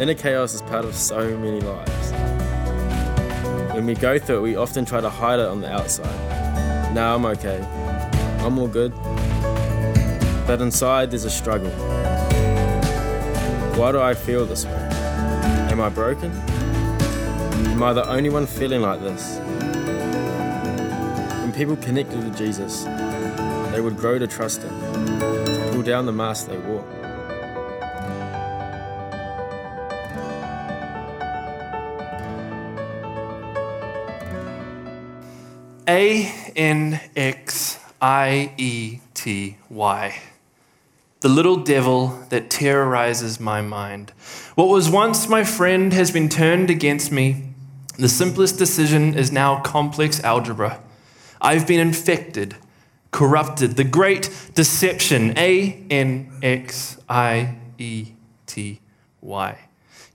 Inner chaos is part of so many lives. When we go through it, we often try to hide it on the outside. Now I'm okay. I'm all good. But inside, there's a struggle. Why do I feel this way? Am I broken? Am I the only one feeling like this? When people connected with Jesus, they would grow to trust Him, to pull down the mask they wore. A N X I E T Y. The little devil that terrorizes my mind. What was once my friend has been turned against me. The simplest decision is now complex algebra. I've been infected, corrupted. The great deception. A N X I E T Y.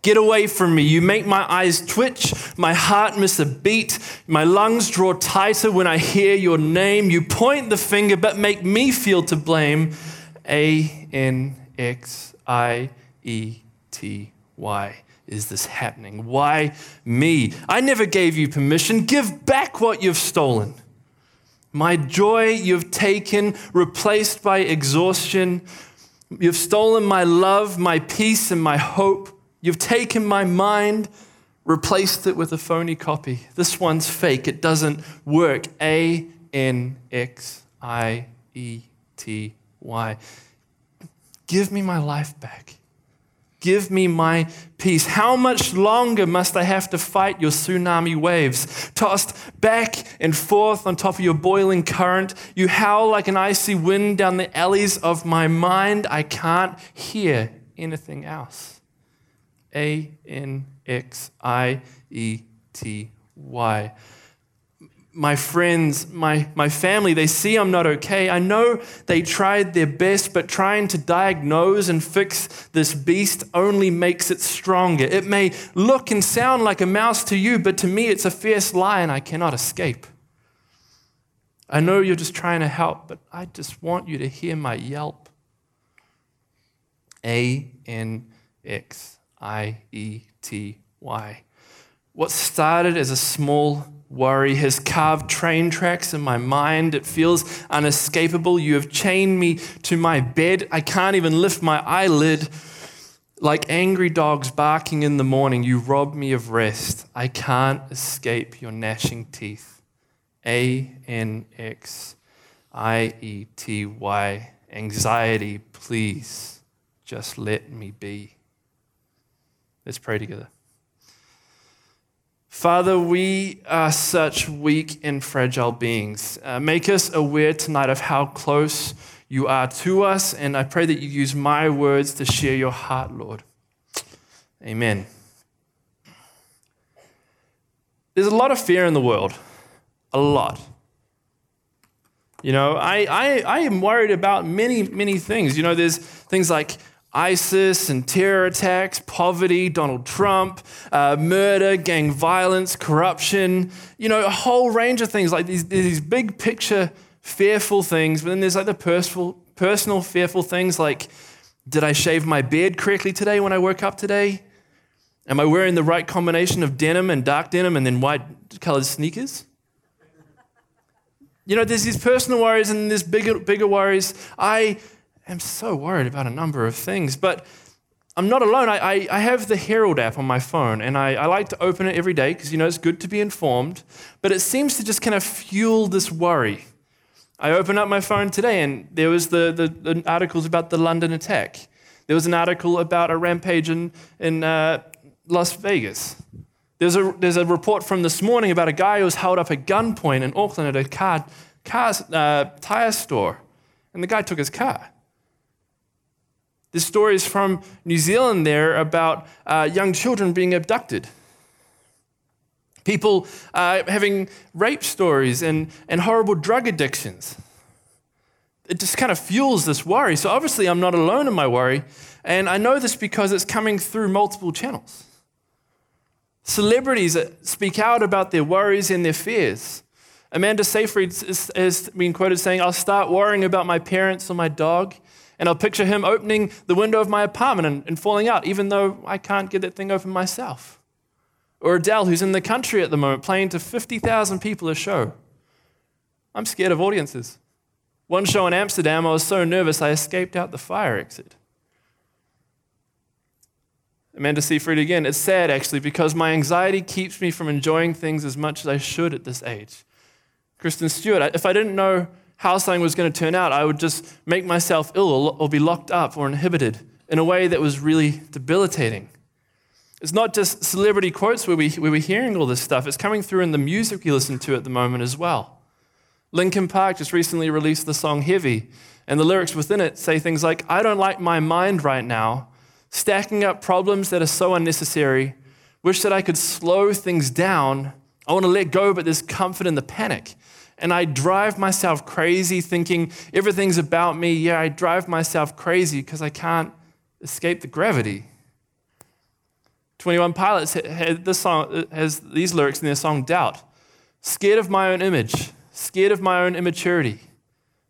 Get away from me. You make my eyes twitch, my heart miss a beat, my lungs draw tighter when I hear your name. You point the finger, but make me feel to blame. A N X I E T Y. Is this happening? Why me? I never gave you permission. Give back what you've stolen. My joy you've taken, replaced by exhaustion. You've stolen my love, my peace, and my hope. You've taken my mind, replaced it with a phony copy. This one's fake. It doesn't work. A N X I E T Y. Give me my life back. Give me my peace. How much longer must I have to fight your tsunami waves? Tossed back and forth on top of your boiling current, you howl like an icy wind down the alleys of my mind. I can't hear anything else. A N X I E T Y. My friends, my, my family, they see I'm not okay. I know they tried their best, but trying to diagnose and fix this beast only makes it stronger. It may look and sound like a mouse to you, but to me it's a fierce lion I cannot escape. I know you're just trying to help, but I just want you to hear my yelp. A N X I E T Y. What started as a small worry has carved train tracks in my mind. It feels unescapable. You have chained me to my bed. I can't even lift my eyelid. Like angry dogs barking in the morning, you rob me of rest. I can't escape your gnashing teeth. A N X I E T Y. Anxiety, please just let me be. Let's pray together. Father, we are such weak and fragile beings. Uh, make us aware tonight of how close you are to us, and I pray that you use my words to share your heart, Lord. Amen. There's a lot of fear in the world, a lot. You know, I, I, I am worried about many, many things. You know, there's things like ISIS and terror attacks, poverty, Donald Trump, uh, murder, gang violence, corruption, you know, a whole range of things like these, these big picture fearful things. But then there's like the personal, personal fearful things like, did I shave my beard correctly today when I woke up today? Am I wearing the right combination of denim and dark denim and then white colored sneakers? You know, there's these personal worries and there's bigger, bigger worries. I am so worried about a number of things. But I'm not alone. I, I, I have the Herald app on my phone, and I, I like to open it every day because, you know, it's good to be informed. But it seems to just kind of fuel this worry. I opened up my phone today, and there was the, the, the articles about the London attack. There was an article about a rampage in, in uh, Las Vegas. There's a, there's a report from this morning about a guy who was held up at gunpoint in Auckland at a car, car uh, tire store, and the guy took his car. The story is from New Zealand there about uh, young children being abducted. People uh, having rape stories and, and horrible drug addictions. It just kind of fuels this worry. So, obviously, I'm not alone in my worry. And I know this because it's coming through multiple channels. Celebrities speak out about their worries and their fears. Amanda Seyfried has been quoted saying, I'll start worrying about my parents or my dog And I'll picture him opening the window of my apartment and, and falling out, even though I can't get that thing open myself. Or Adele, who's in the country at the moment, playing to 50,000 people a show. I'm scared of audiences. One show in Amsterdam, I was so nervous I escaped out the fire exit. Amanda Seyfried again. It's sad actually because my anxiety keeps me from enjoying things as much as I should at this age. Kristen Stewart, if I didn't know how something was going to turn out, I would just make myself ill or be locked up or inhibited in a way that was really debilitating. It's not just celebrity quotes where, we, where we're hearing all this stuff, it's coming through in the music we listen to at the moment as well. Linkin Park just recently released the song Heavy, and the lyrics within it say things like, I don't like my mind right now, stacking up problems that are so unnecessary, wish that I could slow things down. I want to let go, but there's comfort in the panic. And I drive myself crazy thinking everything's about me. Yeah, I drive myself crazy because I can't escape the gravity. 21 Pilots had this song, uh, has these lyrics in their song Doubt. Scared of my own image, scared of my own immaturity,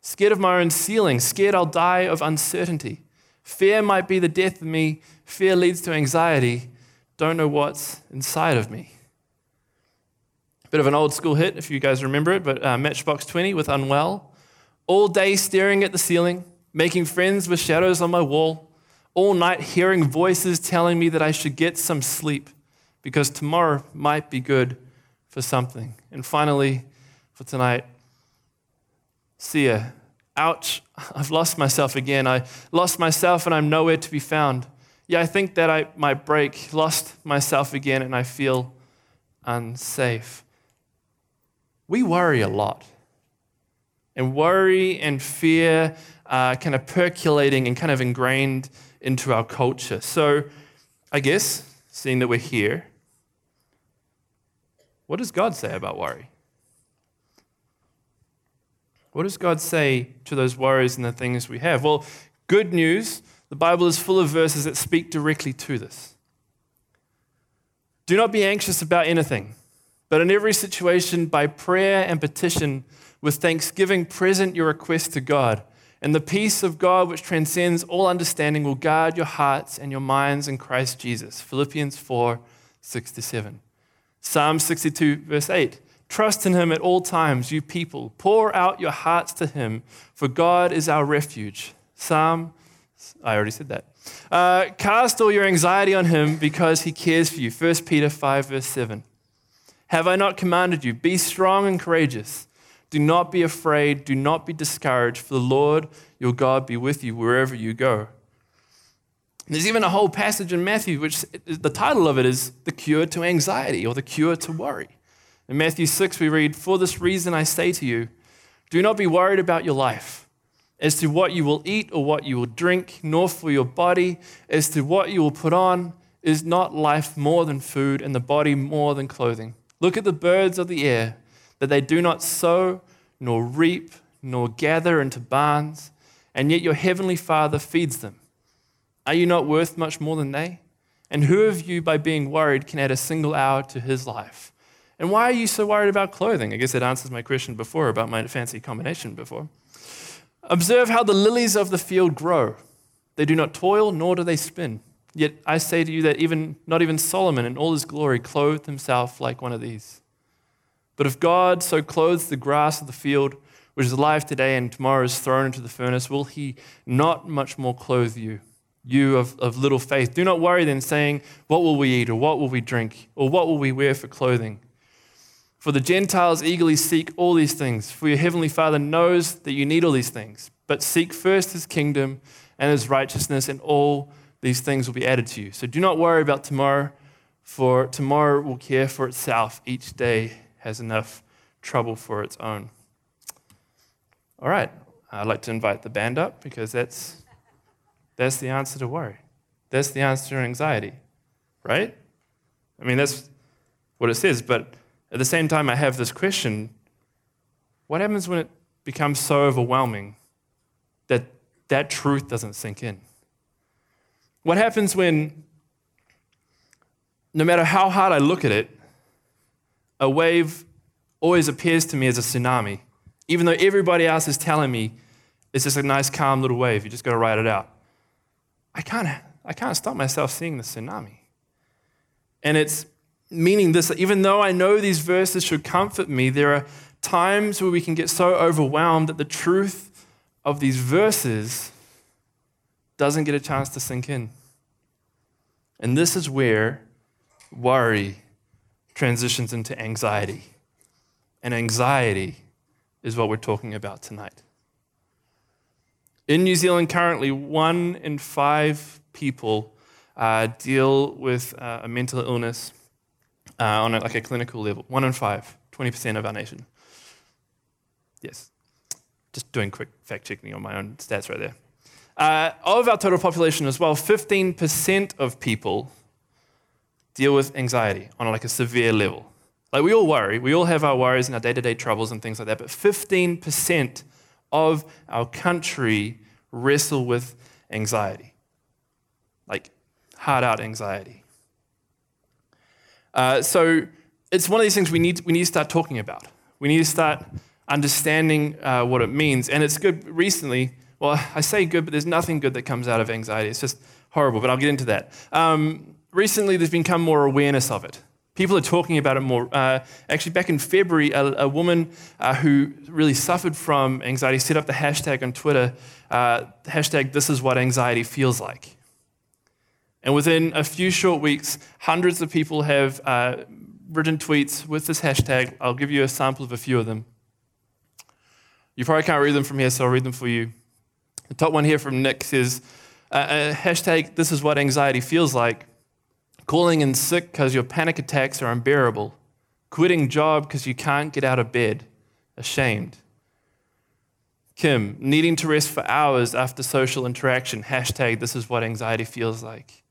scared of my own ceiling, scared I'll die of uncertainty. Fear might be the death of me, fear leads to anxiety, don't know what's inside of me. Bit of an old school hit, if you guys remember it, but uh, Matchbox 20 with Unwell. All day staring at the ceiling, making friends with shadows on my wall. All night hearing voices telling me that I should get some sleep because tomorrow might be good for something. And finally, for tonight, see ya. Ouch, I've lost myself again. I lost myself and I'm nowhere to be found. Yeah, I think that I might break, lost myself again, and I feel unsafe we worry a lot. And worry and fear are kind of percolating and kind of ingrained into our culture. So, I guess, seeing that we're here, what does God say about worry? What does God say to those worries and the things we have? Well, good news the Bible is full of verses that speak directly to this. Do not be anxious about anything but in every situation, by prayer and petition, with thanksgiving, present your request to God. And the peace of God, which transcends all understanding, will guard your hearts and your minds in Christ Jesus. Philippians 4 6 to 7. Psalm 62, verse 8. Trust in him at all times, you people. Pour out your hearts to him, for God is our refuge. Psalm, I already said that. Uh, cast all your anxiety on him because he cares for you. 1 Peter 5, verse 7. Have I not commanded you? Be strong and courageous. Do not be afraid. Do not be discouraged, for the Lord your God be with you wherever you go. There's even a whole passage in Matthew, which the title of it is The Cure to Anxiety or The Cure to Worry. In Matthew 6, we read, For this reason I say to you, do not be worried about your life, as to what you will eat or what you will drink, nor for your body, as to what you will put on. Is not life more than food, and the body more than clothing? Look at the birds of the air, that they do not sow, nor reap, nor gather into barns, and yet your heavenly Father feeds them. Are you not worth much more than they? And who of you, by being worried, can add a single hour to his life? And why are you so worried about clothing? I guess that answers my question before about my fancy combination before. Observe how the lilies of the field grow. They do not toil, nor do they spin. Yet I say to you that even not even Solomon in all his glory clothed himself like one of these. But if God so clothes the grass of the field, which is alive today and tomorrow is thrown into the furnace, will he not much more clothe you, you of, of little faith? Do not worry then, saying, What will we eat, or what will we drink, or what will we wear for clothing? For the Gentiles eagerly seek all these things, for your heavenly Father knows that you need all these things. But seek first his kingdom and his righteousness, and all these things will be added to you. So do not worry about tomorrow, for tomorrow will care for itself. Each day has enough trouble for its own. All right, I'd like to invite the band up because that's, that's the answer to worry. That's the answer to anxiety, right? I mean, that's what it says. But at the same time, I have this question what happens when it becomes so overwhelming that that truth doesn't sink in? What happens when, no matter how hard I look at it, a wave always appears to me as a tsunami, even though everybody else is telling me It's just a nice, calm little wave. You just got to ride it out. I can't, I can't stop myself seeing the tsunami. And it's meaning this even though I know these verses should comfort me, there are times where we can get so overwhelmed that the truth of these verses doesn't get a chance to sink in. And this is where worry transitions into anxiety. And anxiety is what we're talking about tonight. In New Zealand, currently, one in five people uh, deal with uh, a mental illness uh, on a, like a clinical level. One in five, 20% of our nation. Yes. Just doing quick fact checking on my own stats right there. Uh, of our total population as well, 15% of people deal with anxiety on like a severe level. Like we all worry, we all have our worries and our day to day troubles and things like that, but 15% of our country wrestle with anxiety. Like hard out anxiety. Uh, so it's one of these things we need, we need to start talking about. We need to start understanding uh, what it means. And it's good recently, well, I say good, but there's nothing good that comes out of anxiety. It's just horrible, but I'll get into that. Um, recently, there's become more awareness of it. People are talking about it more. Uh, actually, back in February, a, a woman uh, who really suffered from anxiety set up the hashtag on Twitter, uh, hashtag this is what anxiety feels like. And within a few short weeks, hundreds of people have uh, written tweets with this hashtag. I'll give you a sample of a few of them. You probably can't read them from here, so I'll read them for you. The top one here from Nick says, uh, uh, hashtag this is what anxiety feels like. Calling in sick because your panic attacks are unbearable. Quitting job because you can't get out of bed. Ashamed. Kim, needing to rest for hours after social interaction. Hashtag this is what anxiety feels like.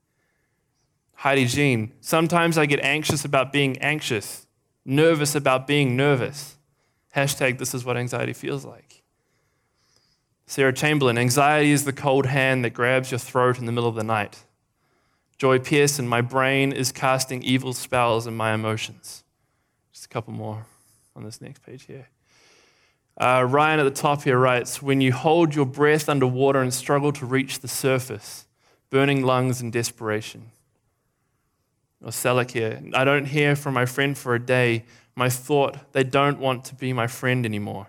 Heidi Jean, sometimes I get anxious about being anxious, nervous about being nervous. Hashtag this is what anxiety feels like. Sarah Chamberlain, anxiety is the cold hand that grabs your throat in the middle of the night. Joy Pearson, my brain is casting evil spells in my emotions. Just a couple more on this next page here. Uh, Ryan at the top here writes When you hold your breath underwater and struggle to reach the surface, burning lungs in desperation. Or Selleck here. I don't hear from my friend for a day. My thought, they don't want to be my friend anymore.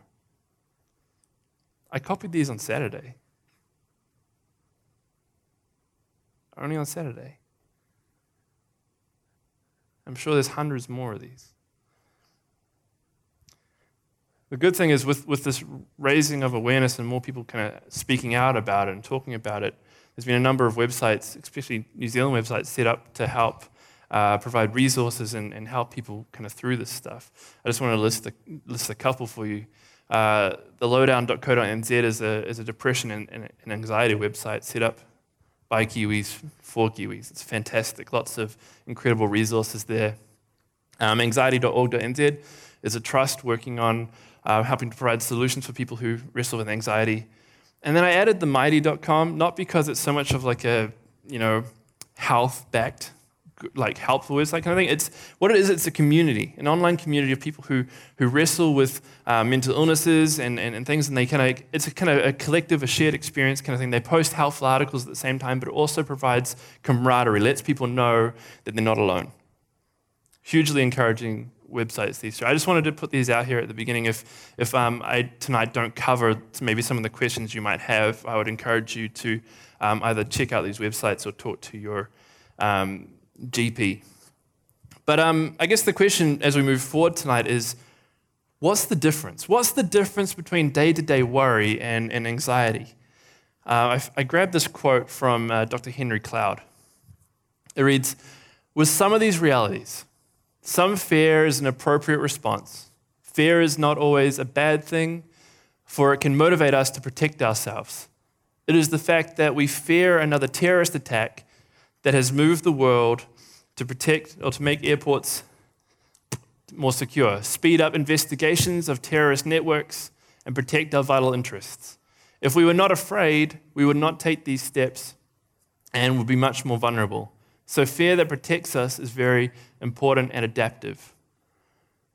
I copied these on Saturday. Only on Saturday. I'm sure there's hundreds more of these. The good thing is, with, with this raising of awareness and more people kind of speaking out about it and talking about it, there's been a number of websites, especially New Zealand websites, set up to help uh, provide resources and, and help people kind of through this stuff. I just want to list list a couple for you. Uh, the lowdown.co.nz is a, is a depression and, and, anxiety website set up by Kiwis for Kiwis. It's fantastic. Lots of incredible resources there. Um, anxiety.org.nz is a trust working on uh, helping to provide solutions for people who wrestle with anxiety. And then I added the mighty.com, not because it's so much of like a, you know, health-backed like helpful is that kind of thing. It's what it is. It's a community, an online community of people who who wrestle with uh, mental illnesses and, and, and, things, and they kind of it's a kind of a collective, a shared experience kind of thing. They post helpful articles at the same time, but it also provides camaraderie, lets people know that they're not alone. Hugely encouraging websites these two. I just wanted to put these out here at the beginning. If if um, I tonight don't cover maybe some of the questions you might have, I would encourage you to um, either check out these websites or talk to your um, GP. But um, I guess the question as we move forward tonight is what's the difference? What's the difference between day to day worry and, and anxiety? Uh, I, I, grabbed this quote from uh, Dr. Henry Cloud. It reads With some of these realities, some fear is an appropriate response. Fear is not always a bad thing, for it can motivate us to protect ourselves. It is the fact that we fear another terrorist attack that has moved the world to protect or to make airports more secure, speed up investigations of terrorist networks, and protect our vital interests. If we were not afraid, we would not take these steps and would be much more vulnerable. So, fear that protects us is very important and adaptive.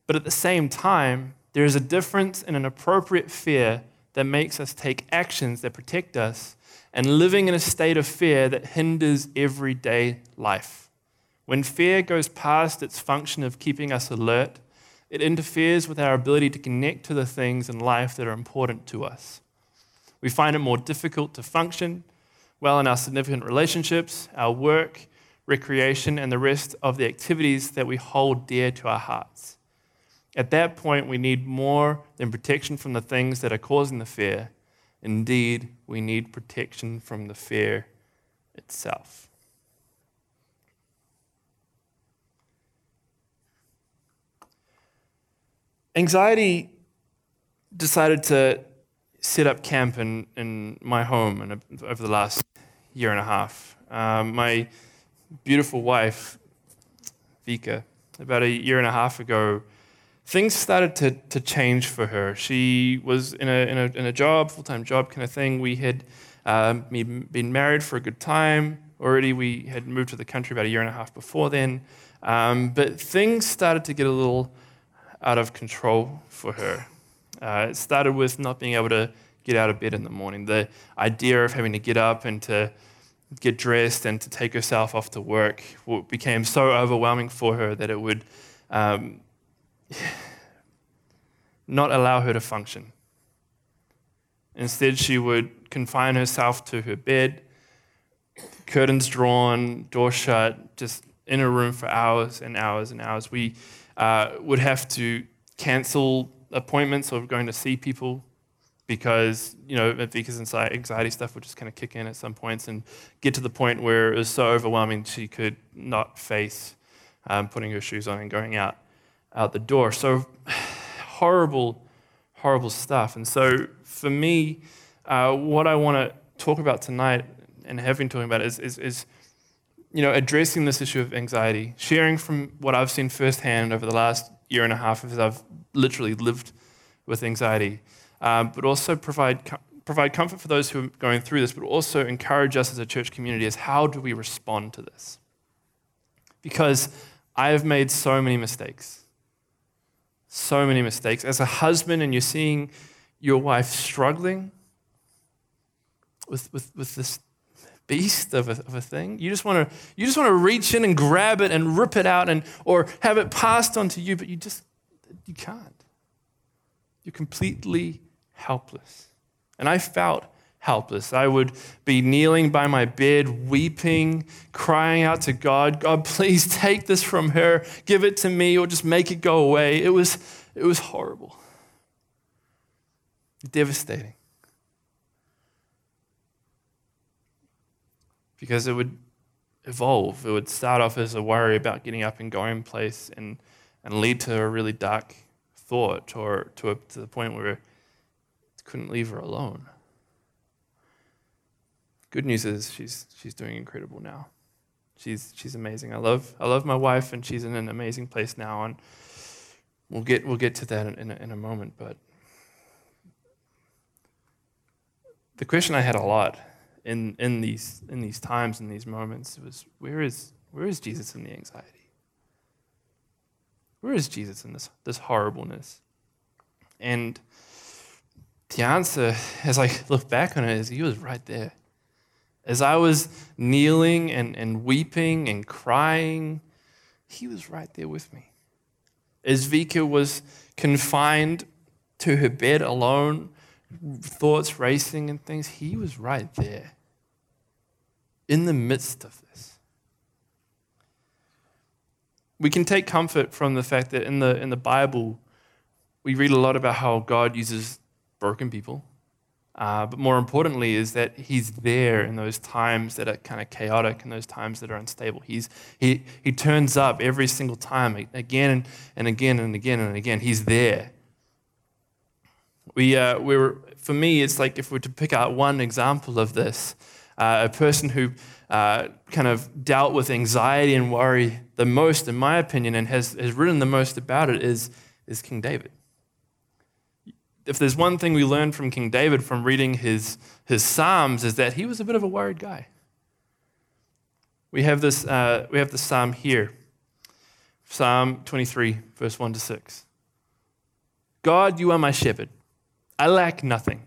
But at the same time, there is a difference in an appropriate fear that makes us take actions that protect us and living in a state of fear that hinders everyday life. When fear goes past its function of keeping us alert, it interferes with our ability to connect to the things in life that are important to us. We find it more difficult to function well in our significant relationships, our work, recreation, and the rest of the activities that we hold dear to our hearts. At that point, we need more than protection from the things that are causing the fear. Indeed, we need protection from the fear itself. Anxiety decided to set up camp in, in my home in a, over the last year and a half. Um, my beautiful wife, Vika, about a year and a half ago, things started to, to change for her. She was in a, in a, in a job, full time job kind of thing. We had um, been married for a good time already. We had moved to the country about a year and a half before then. Um, but things started to get a little out of control for her. Uh, it started with not being able to get out of bed in the morning. The idea of having to get up and to get dressed and to take herself off to work became so overwhelming for her that it would um, not allow her to function. Instead, she would confine herself to her bed, curtains drawn, door shut, just in a room for hours and hours and hours. We uh, would have to cancel appointments or going to see people because you know Vika's anxiety stuff would just kind of kick in at some points and get to the point where it was so overwhelming she could not face um, putting her shoes on and going out out the door. So horrible, horrible stuff. And so for me, uh, what I want to talk about tonight and have been talking about is, is, is, you know, addressing this issue of anxiety, sharing from what I've seen firsthand over the last year and a half as I've literally lived with anxiety, um, but also provide, provide comfort for those who are going through this, but also encourage us as a church community as how do we respond to this? Because I have made so many mistakes so many mistakes. As a husband, and you're seeing your wife struggling with, with, with this beast of a, of a thing, you just want to you just want to reach in and grab it and rip it out and or have it passed on to you, but you just you can't. You're completely helpless. And I felt helpless. I would be kneeling by my bed, weeping, crying out to God, God, please take this from her, give it to me, or just make it go away. It was, it was horrible, devastating. Because it would evolve. It would start off as a worry about getting up and going place and, and lead to a really dark thought or to, a, to the point where I couldn't leave her alone. Good news is she's, she's doing incredible now. She's, she's amazing. I love, I love my wife, and she's in an amazing place now. And we'll get, we'll get to that in, in, a, in a moment. But the question I had a lot in, in, these, in these times, in these moments, was where is, where is Jesus in the anxiety? Where is Jesus in this, this horribleness? And the answer, as I look back on it, is he was right there. As I was kneeling and, and weeping and crying, he was right there with me. As Vika was confined to her bed alone, thoughts racing and things, he was right there in the midst of this. We can take comfort from the fact that in the, in the Bible, we read a lot about how God uses broken people uh, but more importantly, is that he's there in those times that are kind of chaotic and those times that are unstable. He's, he, he turns up every single time, again and again and again and again. He's there. We, uh, we were, for me, it's like if we were to pick out one example of this, uh, a person who uh, kind of dealt with anxiety and worry the most, in my opinion, and has, has written the most about it, is, is King David if there's one thing we learn from King David from reading his, his Psalms, is that he was a bit of a worried guy. We have this, uh, we have the psalm here Psalm 23, verse 1 to 6. God, you are my shepherd. I lack nothing.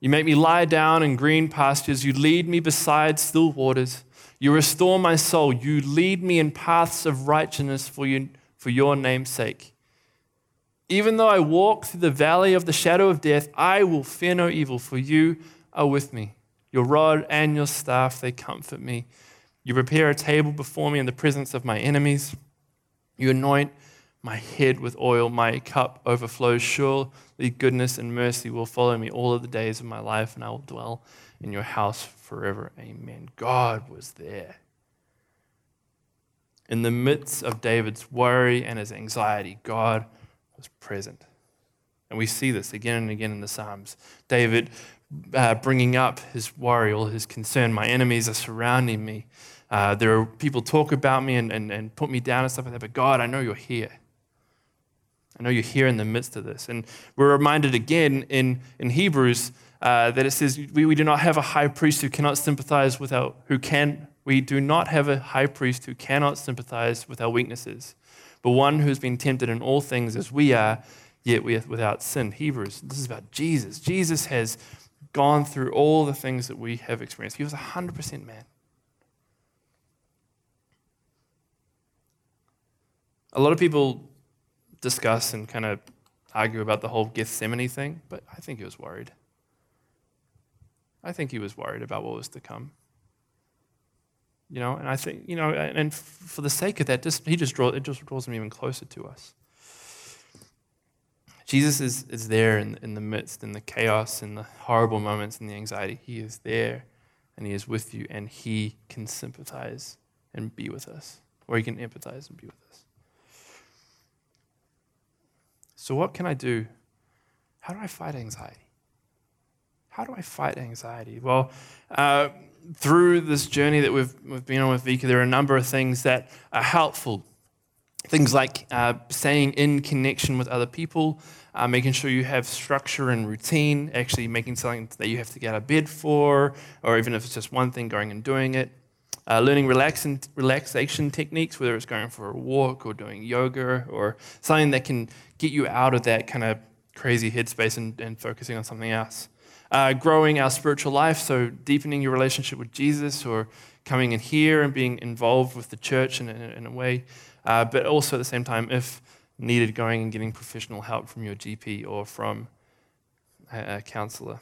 You make me lie down in green pastures. You lead me beside still waters. You restore my soul. You lead me in paths of righteousness for, you, for your name's sake. Even though I walk through the valley of the shadow of death, I will fear no evil, for you are with me. Your rod and your staff, they comfort me. You prepare a table before me in the presence of my enemies. You anoint my head with oil, my cup overflows. Surely goodness and mercy will follow me all of the days of my life, and I will dwell in your house forever. Amen. God was there. In the midst of David's worry and his anxiety, God was present. And we see this again and again in the Psalms. David uh, bringing up his worry or his concern. My enemies are surrounding me. Uh, there are people talk about me and, and, and put me down and stuff like that, but God, I know you're here. I know you're here in the midst of this. And we're reminded again in, in Hebrews uh, that it says we, we do not have a high priest who cannot sympathize with our, who can, we do not have a high priest who cannot sympathize with our weaknesses, but one who's been tempted in all things as we are, yet we are without sin. Hebrews, this is about Jesus. Jesus has gone through all the things that we have experienced. He was 100% man. A lot of people discuss and kind of argue about the whole Gethsemane thing, but I think he was worried. I think he was worried about what was to come. You know, and I think, you know, and for the sake of that, just, he just draws, it just draws him even closer to us. Jesus is, is there in, in the midst, in the chaos, in the horrible moments, in the anxiety. He is there and he is with you and he can sympathize and be with us, or he can empathize and be with us. So, what can I do? How do I fight anxiety? How do I fight anxiety? Well, uh, through this journey that we've, we've been on with Vika, there are a number of things that are helpful. Things like uh, staying in connection with other people, uh, making sure you have structure and routine, actually making something that you have to get out of bed for, or even if it's just one thing, going and doing it. Uh, learning relaxing, relaxation techniques, whether it's going for a walk or doing yoga or something that can get you out of that kind of crazy headspace and, and focusing on something else. Uh, growing our spiritual life, so deepening your relationship with Jesus or coming in here and being involved with the church in, in, in a way, uh, but also at the same time, if needed, going and getting professional help from your GP or from a, a counselor.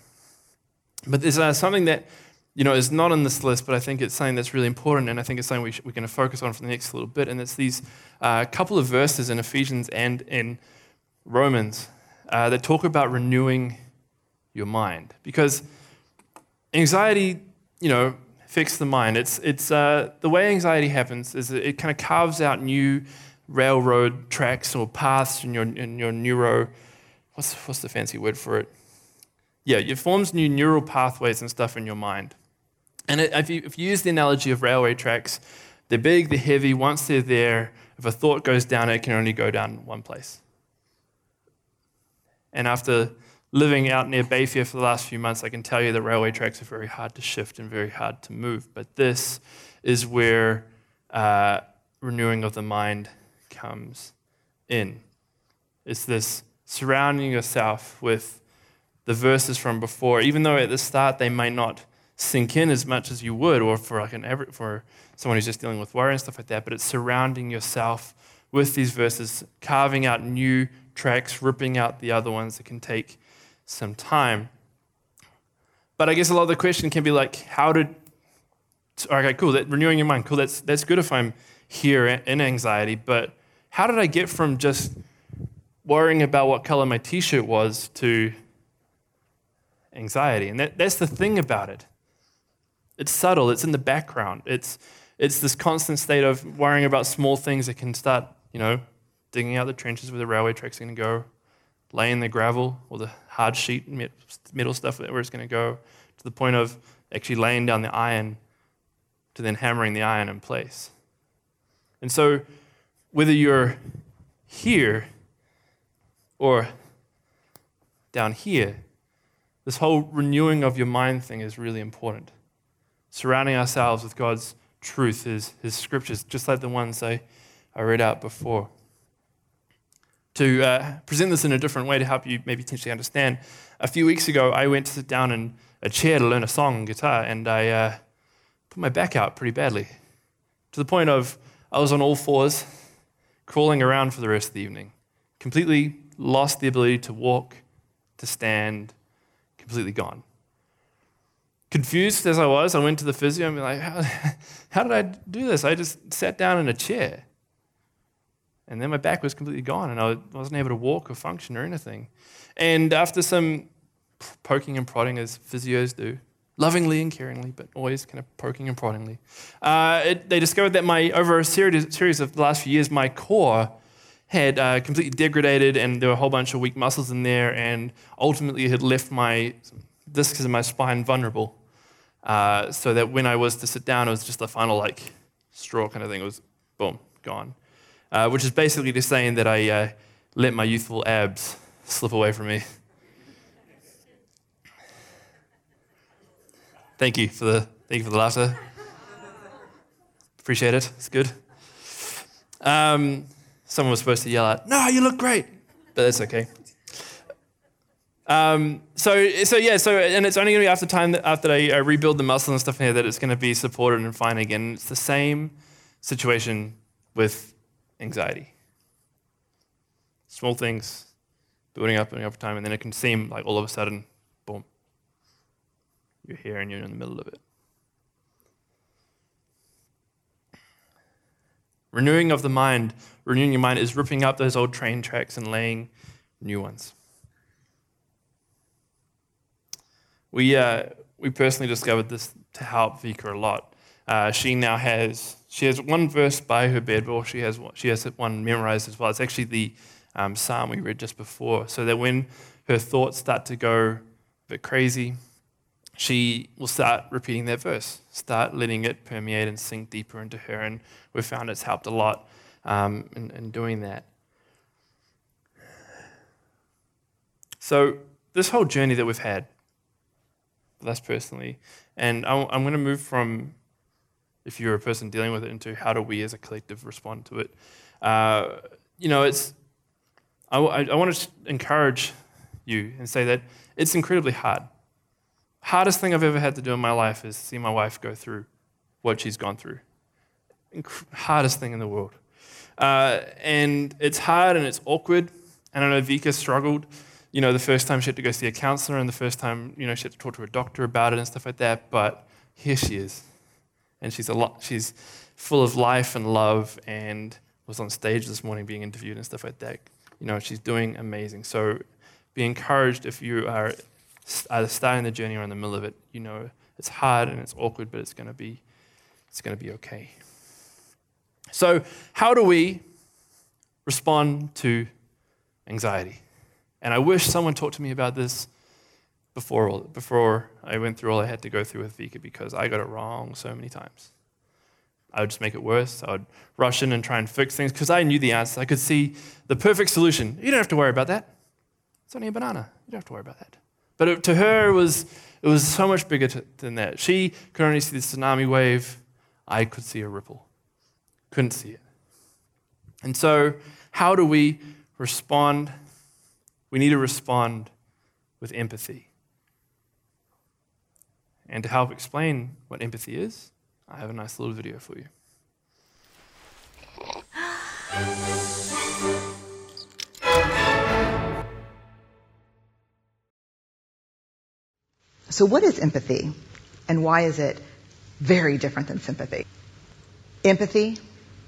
But there's uh, something that you know, is not on this list, but I think it's something that's really important, and I think it's something we are going to focus on for the next little bit. And it's these uh, couple of verses in Ephesians and in Romans uh, that talk about renewing your mind. Because anxiety, you know, affects the mind. It's, it's uh, the way anxiety happens is it kind of carves out new railroad tracks or paths in your, in your neuro, what's, what's the fancy word for it? Yeah, it forms new neural pathways and stuff in your mind. And it, if, you, if you use the analogy of railway tracks, they're big, they're heavy. Once they're there, if a thought goes down, it can only go down one place. And after living out near Bayfair for the last few months, I can tell you that railway tracks are very hard to shift and very hard to move. But this is where uh, renewing of the mind comes in. It's this surrounding yourself with the verses from before, even though at the start they may not sink in as much as you would, or for like an for someone who's just dealing with worry and stuff like that. But it's surrounding yourself with these verses, carving out new tracks, ripping out the other ones that can take some time. But I guess a lot of the question can be like, how did, okay, cool, that, renewing your mind, cool, that's, that's good if I'm here in anxiety, but how did I get from just worrying about what color my t shirt was to anxiety? And that, that's the thing about it. It's subtle, it's in the background. It's, it's this constant state of worrying about small things that can start, you know, digging out the trenches where the railway track's going to go, laying the gravel or the hard sheet metal stuff where it's going to go, to the point of actually laying down the iron to then hammering the iron in place. And so, whether you're here or down here, this whole renewing of your mind thing is really important. Surrounding ourselves with God's truth, His, his scriptures, just like the ones I, I read out before. To uh, present this in a different way to help you maybe potentially understand, a few weeks ago I went to sit down in a chair to learn a song on guitar, and I uh, put my back out pretty badly, to the point of I was on all fours, crawling around for the rest of the evening, completely lost the ability to walk, to stand, completely gone. Confused as I was, I went to the physio and be like, how, how did I do this? I just sat down in a chair. And then my back was completely gone, and I wasn't able to walk or function or anything. And after some poking and prodding, as physios do, lovingly and caringly, but always kind of poking and proddingly, uh, it, they discovered that my over a series, of the last few years, my core had uh, completely degraded, and there were a whole bunch of weak muscles in there, and ultimately had left my discs in my spine vulnerable. Uh, so that when I was to sit down, it was just the final like straw kind of thing. It was boom, gone uh, which is basically just saying that I uh, let my youthful abs slip away from me. Thank you for the thank you for the laughter. Appreciate it. It's good. Um, someone was supposed to yell out, "No, you look great," but that's okay. Um, so, so yeah, so and it's only going to be after time that, after I, I rebuild the muscle and stuff here that it's going to be supported and fine again. It's the same situation with anxiety. Small things building up and over time, and then it can seem like all of a sudden, boom, you're here and you're in the middle of it. Renewing of the mind, renewing your mind is ripping up those old train tracks and laying new ones. We, uh, we personally discovered this to help Vika a lot. Uh, she now has she has one verse by her bed, but she has she has one memorized as well. It's actually the um, psalm we read just before, so that when her thoughts start to go a bit crazy, she will start repeating that verse, start letting it permeate and sink deeper into her. And we've found it's helped a lot um, in, in doing that. So, this whole journey that we've had, us personally, and I'm going to move from if you're a person dealing with it, into how do we as a collective respond to it. Uh, you know, it's, I, I want to encourage you and say that it's incredibly hard. Hardest thing I've ever had to do in my life is see my wife go through what she's gone through. Inc- hardest thing in the world. Uh, and it's hard and it's awkward. And I know Vika struggled, you know, the first time she had to go see a counselor and the first time, you know, she had to talk to a doctor about it and stuff like that. But here she is and she's a lot, she's full of life and love, and was on stage this morning being interviewed and stuff like that. You know, she's doing amazing. So be encouraged if you are either starting the journey or in the middle of it. You know, it's hard and it's awkward, but it's going to be, it's going to be okay. So, how do we respond to anxiety? And I wish someone talked to me about this before, before I went through all I had to go through with Vika because I got it wrong so many times. I would just make it worse. I would rush in and try and fix things because I knew the answer. I could see the perfect solution. You don't have to worry about that. It's only a banana. You don't have to worry about that. But it, to her, it was, it was so much bigger to, than that. She could only see the tsunami wave. I could see a ripple. Couldn't see it. And so, how do we respond? We need to respond with empathy. And to help explain what empathy is, I have a nice little video for you. So, what is empathy, and why is it very different than sympathy? Empathy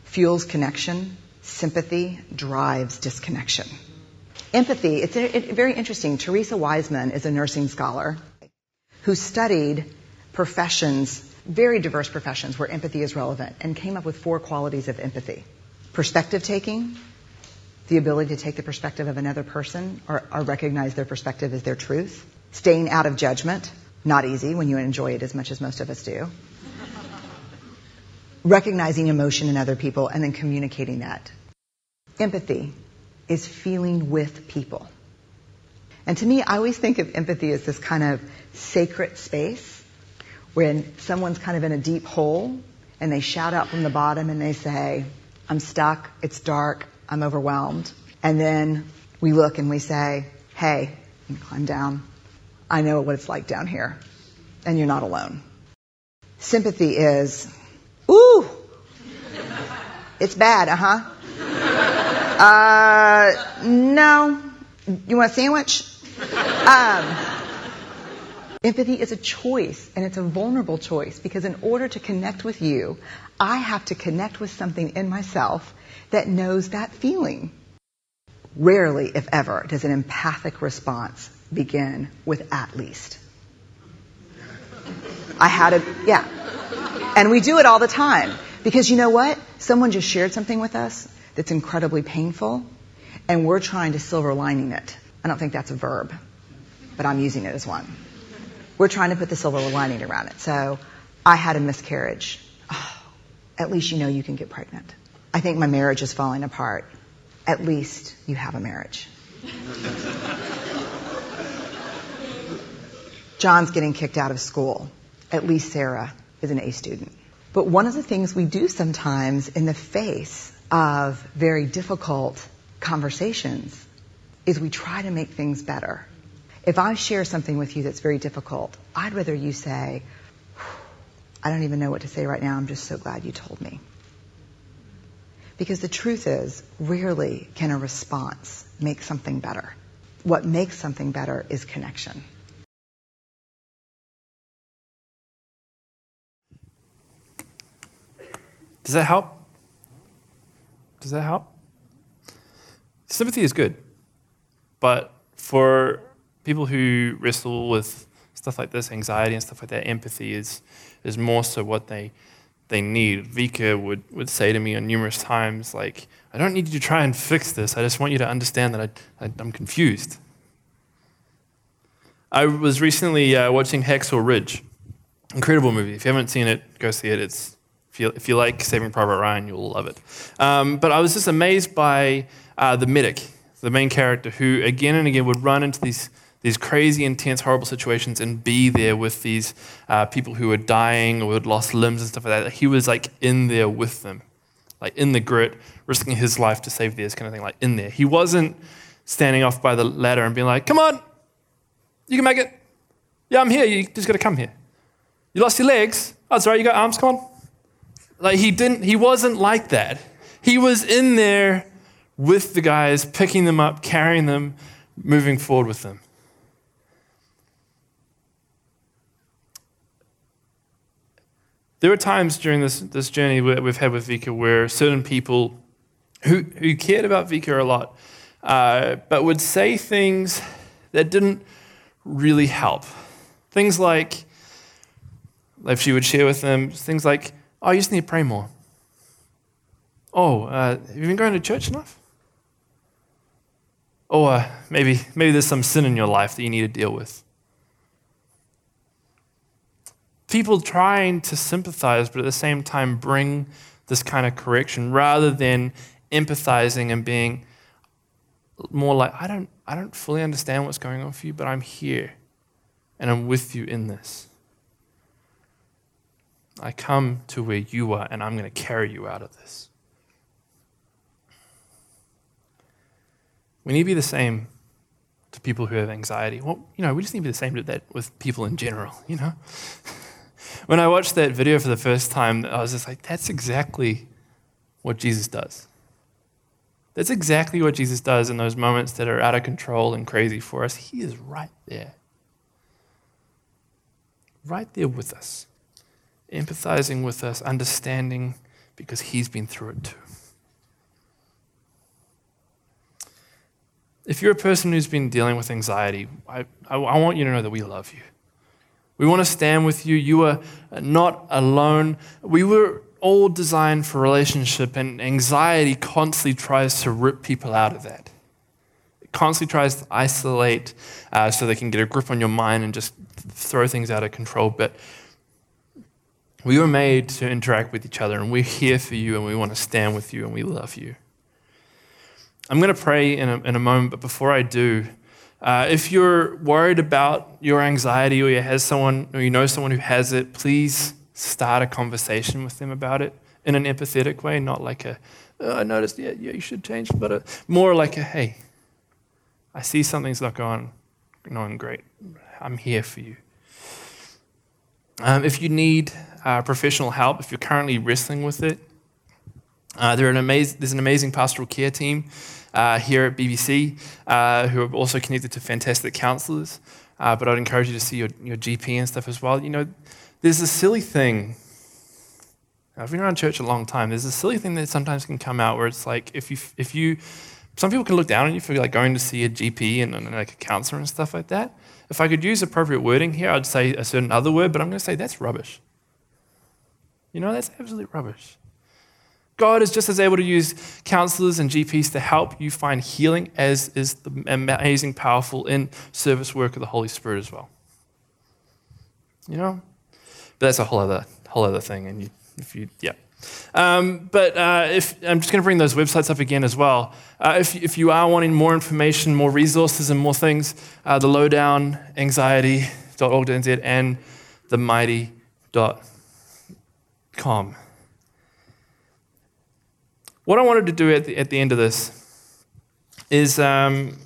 fuels connection, sympathy drives disconnection. Empathy, it's very interesting. Teresa Wiseman is a nursing scholar who studied professions, very diverse professions where empathy is relevant, and came up with four qualities of empathy. Perspective taking, the ability to take the perspective of another person or, or, recognize their perspective as their truth. Staying out of judgment, not easy when you enjoy it as much as most of us do. Recognizing emotion in other people and then communicating that. Empathy is feeling with people. And to me, I always think of empathy as this kind of sacred space when someone's kind of in a deep hole and they shout out from the bottom and they say, I'm stuck, it's dark, I'm overwhelmed. And then we look and we say, hey, climb down. I know what it's like down here. And you're not alone. Sympathy is, ooh, it's bad, uh-huh. Uh, no. You want a sandwich? Um, empathy is a choice, and it's a vulnerable choice because in order to connect with you, I have to connect with something in myself that knows that feeling. Rarely, if ever, does an empathic response begin with at least. I had a, yeah. And we do it all the time. Because you know what? Someone just shared something with us that's incredibly painful, and we're trying to silver lining it. I don't think that's a verb, but I'm using it as one. We're trying to put the silver lining around it. So I had a miscarriage. Oh, at least you know you can get pregnant. I think my marriage is falling apart. At least you have a marriage. John's getting kicked out of school. At least Sarah is an A student. But one of the things we do sometimes in the face of very difficult conversations is we try to make things better. If I share something with you that's very difficult, I'd rather you say, I don't even know what to say right now. I'm just so glad you told me. Because the truth is, rarely can a response make something better. What makes something better is connection. Does that help? Does that help? Sympathy is good, but for people who wrestle with stuff like this, anxiety and stuff like that, empathy is, is more so what they, they need. Vika would, would say to me on numerous times, like, I don't need you to try and fix this. I just want you to understand that I, I, am confused. I was recently uh, watching Hacksaw Ridge. Incredible movie. If you haven't seen it, go see it. It's if you, if you like Saving Private Ryan, you'll love it. Um, but I was just amazed by uh, the medic, the main character, who again and again would run into these, these crazy, intense, horrible situations and be there with these uh, people who were dying or had lost limbs and stuff like that. He was like in there with them, like in the grit, risking his life to save theirs, kind of thing, like in there. He wasn't standing off by the ladder and being like, come on, you can make it. Yeah, I'm here. You just got to come here. You lost your legs. Oh, that's right. You got arms. Come on. Like he didn't he wasn't like that. He was in there with the guys, picking them up, carrying them, moving forward with them. There were times during this, this journey that we've had with Vika where certain people who, who cared about Vika a lot, uh, but would say things that didn't really help. Things like, if she would share with them, things like, Oh, you just need to pray more. Oh, uh, have you been going to church enough? Or uh, maybe, maybe there's some sin in your life that you need to deal with. People trying to sympathize, but at the same time bring this kind of correction rather than empathizing and being more like, I don't, I don't fully understand what's going on for you, but I'm here and I'm with you in this. I come to where you are, and I'm going to carry you out of this. We need to be the same to people who have anxiety. Well, you know, we just need to be the same to that with people in general, you know? when I watched that video for the first time, I was just like, that's exactly what Jesus does. That's exactly what Jesus does in those moments that are out of control and crazy for us. He is right there. Right there with us empathizing with us, understanding because he's been through it too. If you're a person who's been dealing with anxiety, I, I, I, want you to know that we love you. We want to stand with you. You are not alone. We were all designed for relationship, and anxiety constantly tries to rip people out of that. It constantly tries to isolate uh, so they can get a grip on your mind and just throw things out of control. But we were made to interact with each other, and we're here for you, and we want to stand with you, and we love you. I'm going to pray in a, in a moment, but before I do, uh, if you're worried about your anxiety or you has someone or you know someone who has it, please start a conversation with them about it in an empathetic way, not like a oh, I noticed, yeah, yeah, you should change, but more like a, hey, I see something's not going, going great. I'm here for you. Um, if you need uh, professional help, if you're currently wrestling with it, uh, an amaz- there's an amazing pastoral care team uh, here at BBC uh, who are also connected to fantastic counselors. Uh, but I'd encourage you to see your, your GP and stuff as well. You know, there's a silly thing. I've been around church a long time. There's a silly thing that sometimes can come out where it's like if you, if you, some people can look down on you for like going to see a GP and, and like a counselor and stuff like that. If I could use appropriate wording here, I'd say a certain other word, but I'm going to say that's rubbish. You know, that's absolute rubbish. God is just as able to use counselors and GPs to help you find healing as is the amazing, powerful in service work of the Holy Spirit as well. You know? But that's a whole other whole other thing. And you, if you, yeah. Um, but uh, if I'm just going to bring those websites up again as well. Uh, if, if you are wanting more information, more resources, and more things, uh, the lowdown anxiety.org.nz and the mighty.com. What I wanted to do at the, at the end of this is um,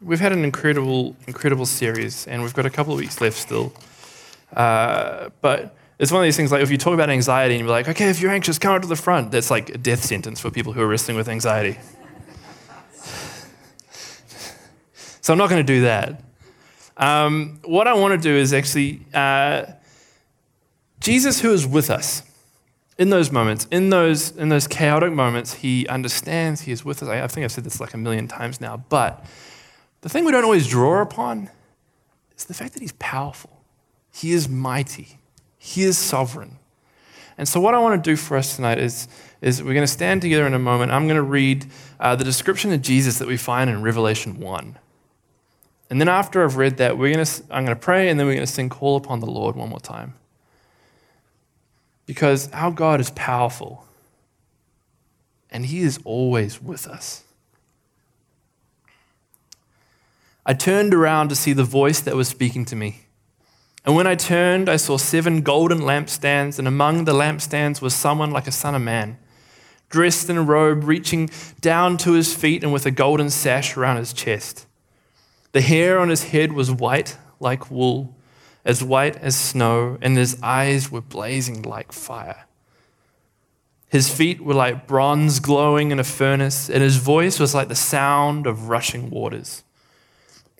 we've had an incredible, incredible series, and we've got a couple of weeks left still. Uh, but it's one of these things like if you talk about anxiety and you're like, okay, if you're anxious, come up to the front. That's like a death sentence for people who are wrestling with anxiety. so I'm not going to do that. Um, what I want to do is actually uh, Jesus, who is with us in those moments, in those, in those chaotic moments, he understands, he is with us. I, I think I've said this like a million times now, but the thing we don't always draw upon is the fact that he's powerful. He is mighty. He is sovereign. And so, what I want to do for us tonight is, is we're going to stand together in a moment. I'm going to read uh, the description of Jesus that we find in Revelation 1. And then, after I've read that, we're going to, I'm going to pray and then we're going to sing Call Upon the Lord one more time because our God is powerful and He is always with us. I turned around to see the voice that was speaking to me. And when I turned, I saw seven golden lampstands, and among the lampstands was someone like a son of man, dressed in a robe reaching down to his feet and with a golden sash around his chest. The hair on his head was white like wool as white as snow, and his eyes were blazing like fire. His feet were like bronze glowing in a furnace, and his voice was like the sound of rushing waters.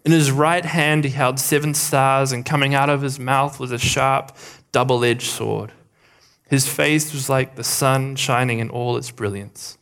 In his right hand, he held seven stars, and coming out of his mouth was a sharp, double edged sword. His face was like the sun shining in all its brilliance.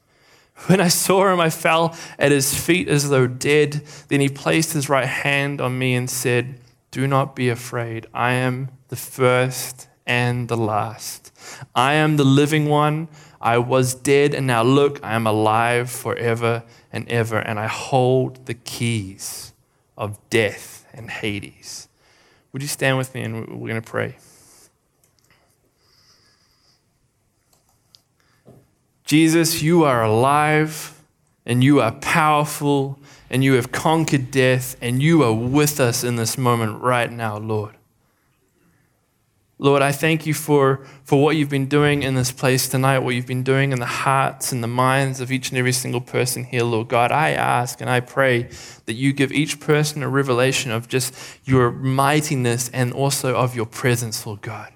When I saw him, I fell at his feet as though dead. Then he placed his right hand on me and said, do not be afraid. I am the first and the last. I am the living one. I was dead, and now look, I am alive forever and ever, and I hold the keys of death and Hades. Would you stand with me and we're going to pray? Jesus, you are alive and you are powerful and you have conquered death, and you are with us in this moment right now, Lord. Lord, I thank you for, for what you've been doing in this place tonight, what you've been doing in the hearts and the minds of each and every single person here, Lord God. I ask and I pray that you give each person a revelation of just your mightiness and also of your presence, Lord God.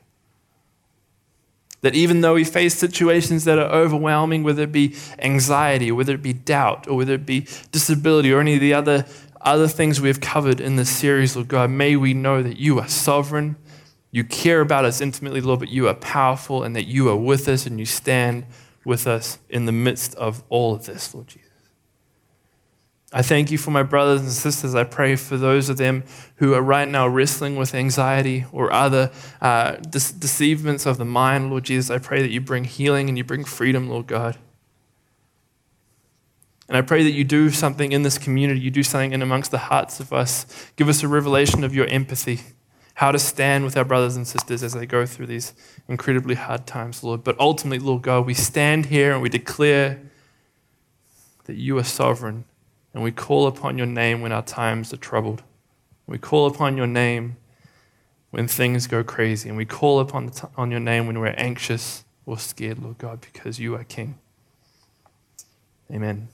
That even though we face situations that are overwhelming, whether it be anxiety, or whether it be doubt, or whether it be disability, or any of the other, other things we have covered in this series, Lord God, may we know that you are sovereign, you care about us intimately, Lord, but you are powerful, and that you are with us and you stand with us in the midst of all of this, Lord Jesus. I thank you for my brothers and sisters. I pray for those of them who are right now wrestling with anxiety or other uh, de- deceivements of the mind, Lord Jesus. I pray that you bring healing and you bring freedom, Lord God. And I pray that you do something in this community, you do something in amongst the hearts of us. Give us a revelation of your empathy, how to stand with our brothers and sisters as they go through these incredibly hard times, Lord. But ultimately, Lord God, we stand here and we declare that you are sovereign and we call upon your name when our times are troubled. We call upon your name when things go crazy. And we call upon t- on your name when we're anxious or scared, Lord God, because you are King. Amen.